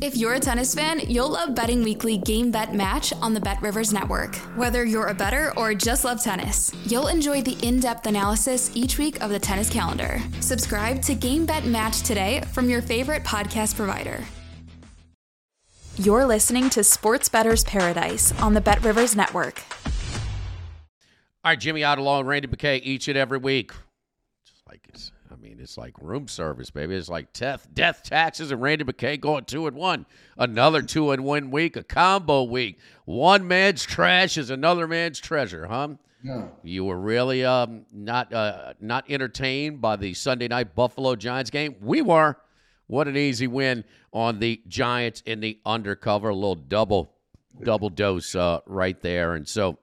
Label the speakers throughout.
Speaker 1: If you're a tennis fan, you'll love Betting Weekly Game Bet Match on the Bet Rivers Network. Whether you're a bettor or just love tennis, you'll enjoy the in depth analysis each week of the tennis calendar. Subscribe to Game Bet Match today from your favorite podcast provider. You're listening to Sports Bettor's Paradise on the Bet Rivers Network.
Speaker 2: All right, Jimmy Outlaw and Randy McKay each and every week. Just like it's mean, it's like room service, baby. It's like death, death taxes, and Randy McKay going two and one. Another two and one week, a combo week. One man's trash is another man's treasure, huh? Yeah. You were really um, not uh, not entertained by the Sunday night Buffalo Giants game. We were. What an easy win on the Giants in the undercover. A little double double dose uh, right there. And so,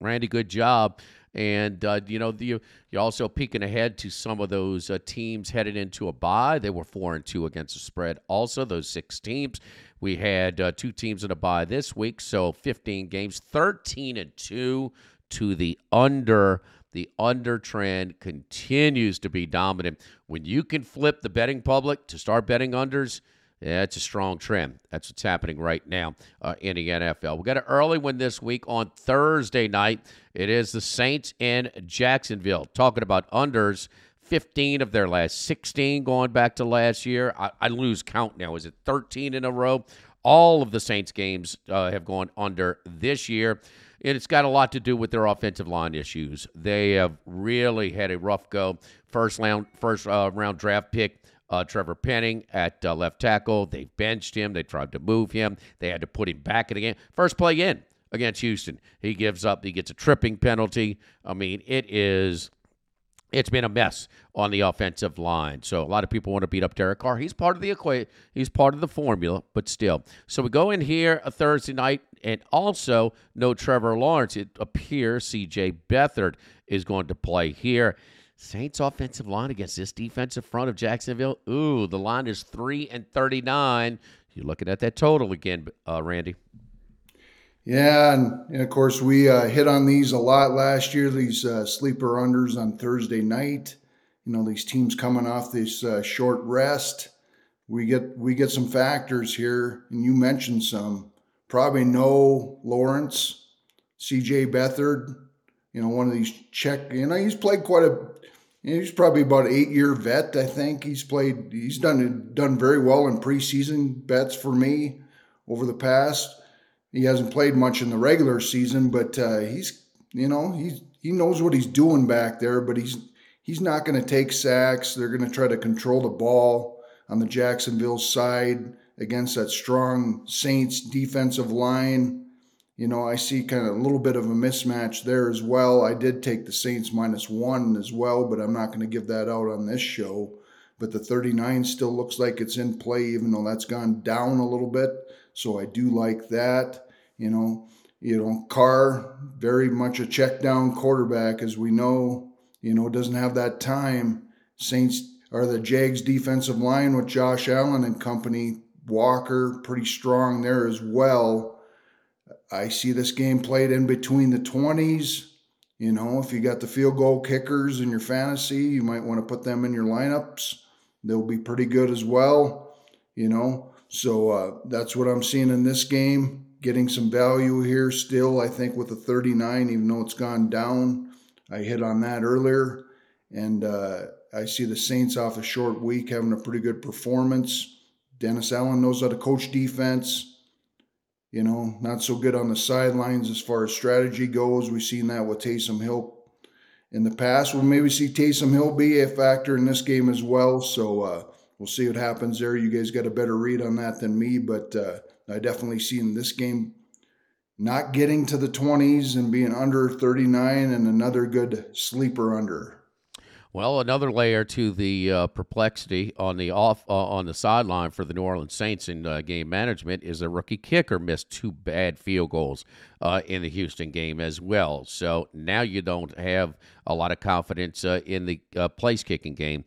Speaker 2: Randy, good job. And uh, you know, the, you're also peeking ahead to some of those uh, teams headed into a bye. They were four and two against the spread. Also, those six teams. We had uh, two teams in a bye this week, so 15 games, 13 and two to the under. The under trend continues to be dominant. When you can flip the betting public to start betting unders, yeah, it's a strong trend. That's what's happening right now uh, in the NFL. We got an early one this week on Thursday night. It is the Saints in Jacksonville. Talking about unders, 15 of their last 16 going back to last year. I, I lose count now. Is it 13 in a row? All of the Saints games uh, have gone under this year. And it's got a lot to do with their offensive line issues. They have really had a rough go. First round, first uh, round draft pick uh, Trevor Penning at uh, left tackle. They benched him. They tried to move him. They had to put him back in the game. First play in against Houston. He gives up. He gets a tripping penalty. I mean, it is. It's been a mess on the offensive line. So a lot of people want to beat up Derek Carr. He's part of the equation. He's part of the formula, but still. So we go in here a Thursday night, and also no Trevor Lawrence. It appears C.J. Beathard is going to play here. Saints offensive line against this defensive front of Jacksonville. Ooh, the line is three and thirty-nine. You're looking at that total again, uh, Randy.
Speaker 3: Yeah, and, and, of course we uh, hit on these a lot last year. These uh, sleeper unders on Thursday night. You know these teams coming off this uh, short rest. We get we get some factors here, and you mentioned some. Probably no Lawrence, C.J. Beathard. You know one of these check. You know he's played quite a He's probably about eight year vet. I think he's played. He's done done very well in preseason bets for me over the past. He hasn't played much in the regular season, but uh, he's you know he's he knows what he's doing back there. But he's he's not going to take sacks. They're going to try to control the ball on the Jacksonville side against that strong Saints defensive line you know, I see kind of a little bit of a mismatch there as well. I did take the Saints minus one as well, but I'm not going to give that out on this show. But the 39 still looks like it's in play, even though that's gone down a little bit. So I do like that. You know, you know, Carr, very much a check down quarterback, as we know. You know, doesn't have that time. Saints are the Jags defensive line with Josh Allen and company. Walker, pretty strong there as well I see this game played in between the 20s. You know, if you got the field goal kickers in your fantasy, you might want to put them in your lineups. They'll be pretty good as well, you know. So uh, that's what I'm seeing in this game. Getting some value here still, I think, with the 39, even though it's gone down. I hit on that earlier. And uh, I see the Saints off a short week having a pretty good performance. Dennis Allen knows how to coach defense you know, not so good on the sidelines as far as strategy goes. We've seen that with Taysom Hill in the past. We'll maybe see Taysom Hill be a factor in this game as well. So uh, we'll see what happens there. You guys got a better read on that than me, but uh, I definitely see in this game not getting to the 20s and being under 39 and another good sleeper under.
Speaker 2: Well, another layer to the uh, perplexity on the off uh, on the sideline for the New Orleans Saints in uh, game management is a rookie kicker missed two bad field goals uh, in the Houston game as well. So now you don't have a lot of confidence uh, in the uh, place kicking game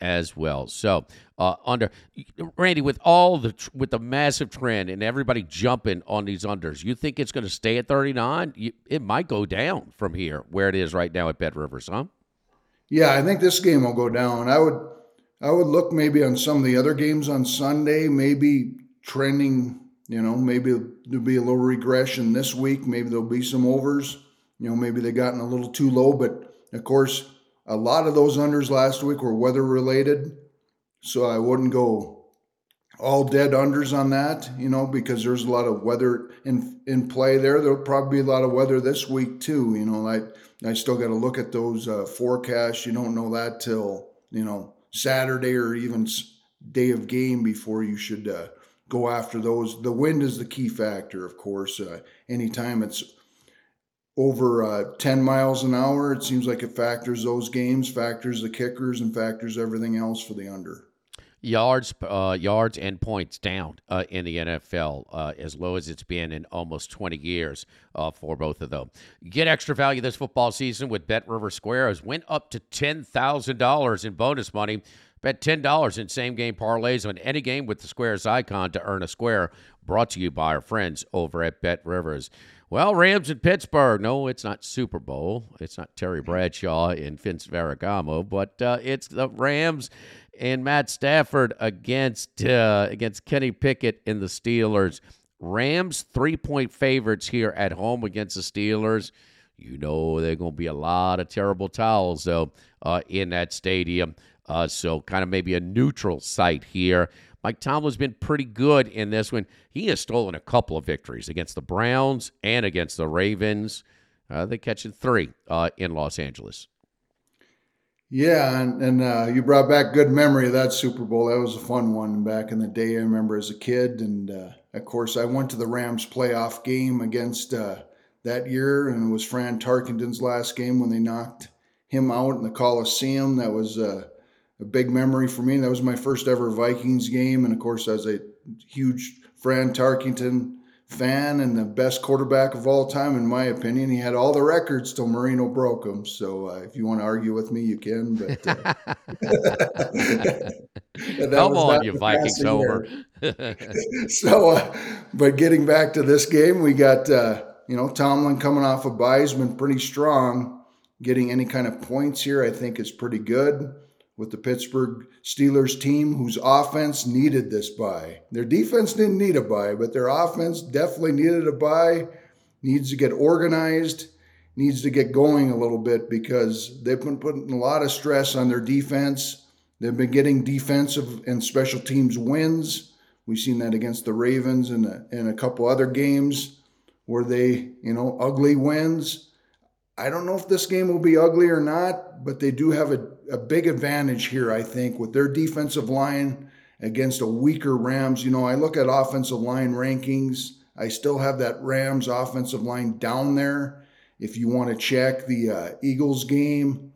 Speaker 2: as well. So under Randy, with all the with the massive trend and everybody jumping on these unders, you think it's going to stay at thirty nine? It might go down from here where it is right now at Bet Rivers, huh?
Speaker 3: Yeah, I think this game will go down. I would I would look maybe on some of the other games on Sunday, maybe trending, you know, maybe there'll be a little regression this week. Maybe there'll be some overs. You know, maybe they've gotten a little too low, but of course, a lot of those unders last week were weather related. So I wouldn't go all dead unders on that, you know, because there's a lot of weather in in play there. There'll probably be a lot of weather this week too. You know, like I still got to look at those uh, forecasts. You don't know that till you know Saturday or even day of game before you should uh, go after those. The wind is the key factor, of course. Uh, anytime it's over uh, 10 miles an hour, it seems like it factors those games, factors the kickers, and factors everything else for the under
Speaker 2: yards, uh, yards and points down uh, in the NFL, uh, as low as it's been in almost 20 years uh, for both of them. Get extra value this football season with Bet River Squares. Went up to $10,000 in bonus money. Bet $10 in same game parlays on any game with the Squares icon to earn a square. Brought to you by our friends over at Bet Rivers. Well, Rams in Pittsburgh. No, it's not Super Bowl. It's not Terry Bradshaw and Vince Ferragamo, but uh, it's the Rams and Matt Stafford against uh, against Kenny Pickett and the Steelers. Rams three point favorites here at home against the Steelers. You know there are going to be a lot of terrible towels though uh, in that stadium. Uh, so kind of maybe a neutral site here. Mike Tomlin's been pretty good in this one. He has stolen a couple of victories against the Browns and against the Ravens. Uh, they're catching three uh, in Los Angeles.
Speaker 3: Yeah, and, and uh, you brought back good memory of that Super Bowl. That was a fun one back in the day. I remember as a kid, and uh, of course, I went to the Rams playoff game against uh, that year, and it was Fran Tarkenton's last game when they knocked him out in the Coliseum. That was uh, a big memory for me. That was my first ever Vikings game, and of course, as a huge Fran Tarkenton fan and the best quarterback of all time, in my opinion. He had all the records till Marino broke them. So uh, if you want to argue with me, you can. But uh,
Speaker 2: come on, you Vikings over.
Speaker 3: so, uh, but getting back to this game, we got uh, you know Tomlin coming off a of bye has been pretty strong. Getting any kind of points here, I think, is pretty good with the Pittsburgh Steelers team whose offense needed this bye. Their defense didn't need a bye, but their offense definitely needed a bye, needs to get organized, needs to get going a little bit because they've been putting a lot of stress on their defense. They've been getting defensive and special teams wins. We've seen that against the Ravens and a, and a couple other games where they, you know, ugly wins. I don't know if this game will be ugly or not, but they do have a, a big advantage here, I think, with their defensive line against a weaker Rams. You know, I look at offensive line rankings. I still have that Rams offensive line down there. If you want to check the uh, Eagles game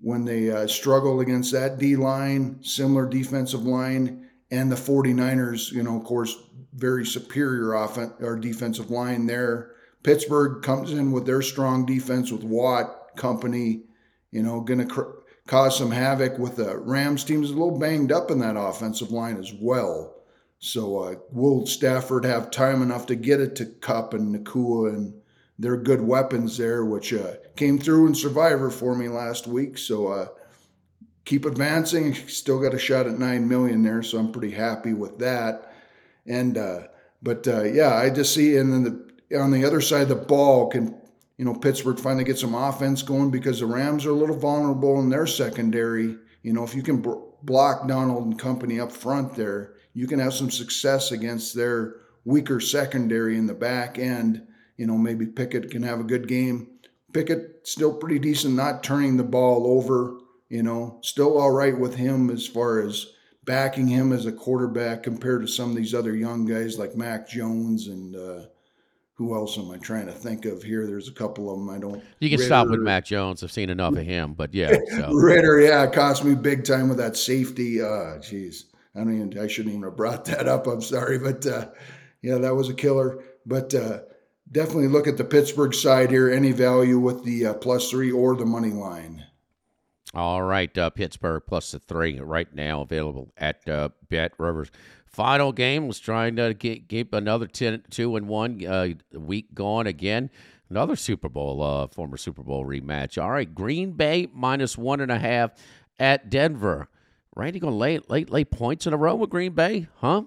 Speaker 3: when they uh, struggle against that D line, similar defensive line, and the 49ers, you know, of course, very superior offense or defensive line there Pittsburgh comes in with their strong defense with Watt, company, you know, going to cr- cause some havoc with the Rams team is a little banged up in that offensive line as well. So uh, will Stafford have time enough to get it to Kupp and Nacua and their good weapons there, which uh, came through in Survivor for me last week. So uh, keep advancing. Still got a shot at nine million there, so I'm pretty happy with that. And uh, but uh, yeah, I just see and then the on the other side of the ball can you know Pittsburgh finally get some offense going because the Rams are a little vulnerable in their secondary. You know, if you can block Donald and company up front there, you can have some success against their weaker secondary in the back end. You know, maybe Pickett can have a good game. Pickett still pretty decent, not turning the ball over. You know, still all right with him as far as backing him as a quarterback compared to some of these other young guys like Mac Jones and uh, who else am I trying to think of here? There's a couple of them I don't.
Speaker 2: You can Ridder, stop with Mac Jones. I've seen enough of him, but yeah.
Speaker 3: So. Ridder, yeah, cost me big time with that safety. Uh, jeez, I mean, I shouldn't even have brought that up. I'm sorry, but uh, yeah, that was a killer. But uh, definitely look at the Pittsburgh side here. Any value with the uh, plus three or the money line.
Speaker 2: All right, uh, Pittsburgh plus the three right now available at uh, Bet Rivers. Final game was trying to get, keep another 10, 2 and 1 uh, week gone again. Another Super Bowl, uh, former Super Bowl rematch. All right, Green Bay minus one and a half at Denver. Randy going to lay, lay, lay points in a row with Green Bay? Huh?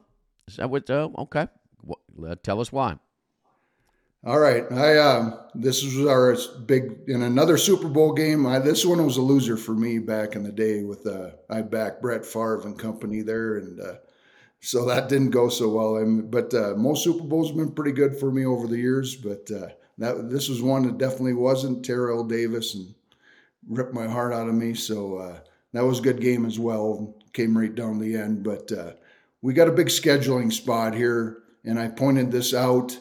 Speaker 2: Is that what? Uh, okay. Well, tell us why.
Speaker 3: All right, I um, this was our big in another Super Bowl game. I, this one was a loser for me back in the day with uh, I backed Brett Favre and company there, and uh, so that didn't go so well. And, but uh, most Super Bowls have been pretty good for me over the years. But uh, that this was one that definitely wasn't Terrell Davis and ripped my heart out of me. So uh, that was a good game as well. Came right down the end. But uh, we got a big scheduling spot here, and I pointed this out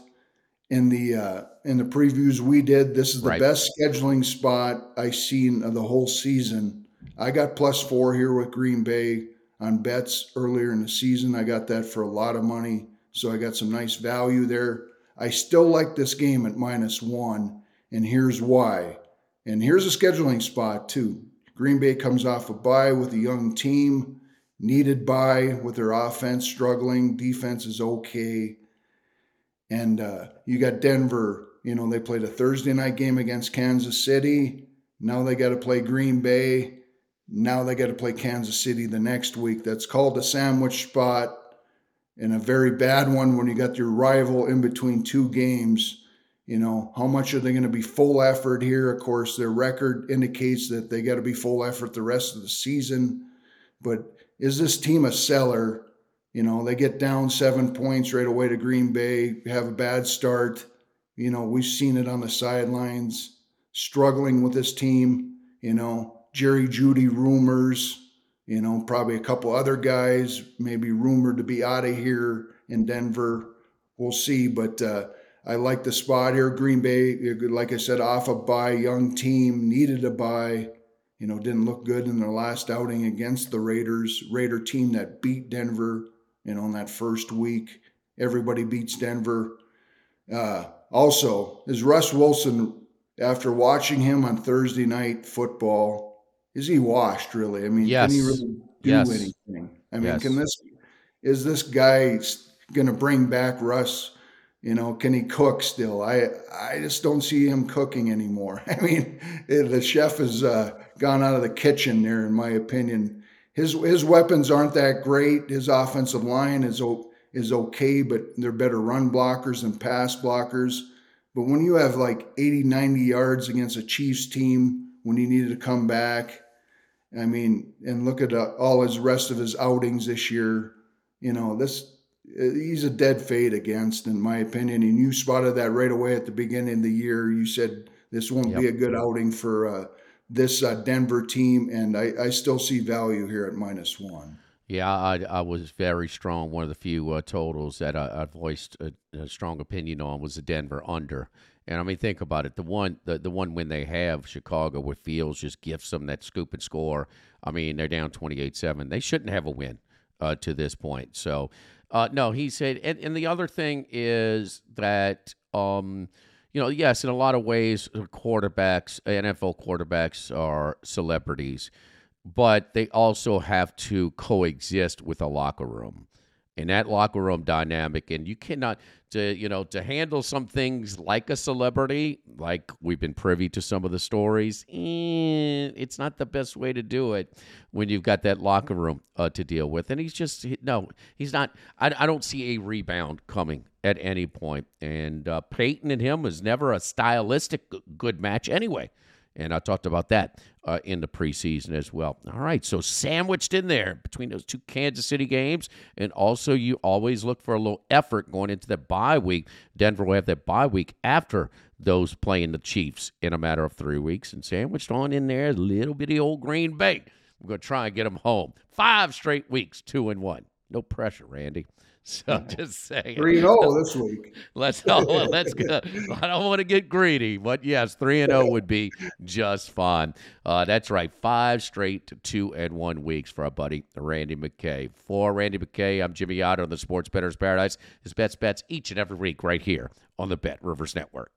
Speaker 3: in the uh, in the previews we did. This is the right. best scheduling spot I've seen of the whole season. I got plus four here with Green Bay on bets earlier in the season. I got that for a lot of money. So I got some nice value there. I still like this game at minus one, and here's why. And here's a scheduling spot, too. Green Bay comes off a bye with a young team, needed bye with their offense struggling. Defense is okay. And uh, you got Denver, you know, they played a Thursday night game against Kansas City. Now they got to play Green Bay. Now they got to play Kansas City the next week. That's called a sandwich spot and a very bad one when you got your rival in between two games. You know, how much are they going to be full effort here? Of course, their record indicates that they got to be full effort the rest of the season. But is this team a seller? You know, they get down seven points right away to Green Bay, have a bad start. You know, we've seen it on the sidelines, struggling with this team. You know, Jerry Jeudy rumors, you know, probably a couple other guys maybe rumored to be out of here in Denver. We'll see, but uh, I like the spot here. Green Bay, like I said, off a bye, young team, needed a bye. You know, didn't look good in their last outing against the Raiders. Raider team that beat Denver, you know, in that first week. Everybody beats Denver. Uh, also, is Russ Wilson, after watching him on Thursday night football, is he washed really? I mean,
Speaker 2: yes.
Speaker 3: can he really do
Speaker 2: yes.
Speaker 3: anything? I mean, yes. can this is this guy going to bring back Russ? You know, can he cook still? I I just don't see him cooking anymore. I mean, eh, the chef has uh, gone out of the kitchen there, in my opinion. His his weapons aren't that great. His offensive line is is okay, but they're better run blockers and pass blockers. But when you have like 80, 90 yards against a Chiefs team when you needed to come back I mean, and look at uh, all his rest of his outings this year. You know, this uh, he's a dead fade against, in my opinion. And you spotted that right away at the beginning of the year. You said this won't yep. be a good outing for uh, this uh, Denver team, and I, I, still see value here at minus one.
Speaker 2: Yeah, I, I was very strong. One of the few uh, totals that I, I voiced a, a, strong opinion on was the Denver under. And I mean, think about it. The one, the, the one win they have, Chicago, where Fields just gifts them that scoop and score. I mean, they're down 28-7. They shouldn't have a win uh, to this point. So, uh, no, he said. And, and, the other thing is that, um, you know, yes, in a lot of ways, quarterbacks, NFL quarterbacks are celebrities, but they also have to coexist with a locker room in that locker room dynamic and you cannot to you know to handle some things like a celebrity like we've been privy to some of the stories eh, it's not the best way to do it when you've got that locker room uh, to deal with. And he's just no he's not I, I don't see a rebound coming at any point. And uh, Payton and him was never a stylistic good match anyway and I talked about that uh, in the preseason as well. All right, so sandwiched in there between those two Kansas City games, and also you always look for a little effort going into the bye week. Denver will have that bye week after those playing the Chiefs in a matter of three weeks, and sandwiched on in there little bitty old Green Bay. We're going to try and get them home. Five straight weeks, two and one. No pressure, Randy. So just saying.
Speaker 3: 3 0 this week.
Speaker 2: Let's oh, let's go. I don't want to get greedy, but yes, three and zero would be just fine. Uh, that's right, five straight two and one weeks for our buddy Randy McKay. For Randy McKay, I'm Jimmy Otter on the Sports Bettor's Paradise. His bets bets each and every week right here on the Bet Rivers Network.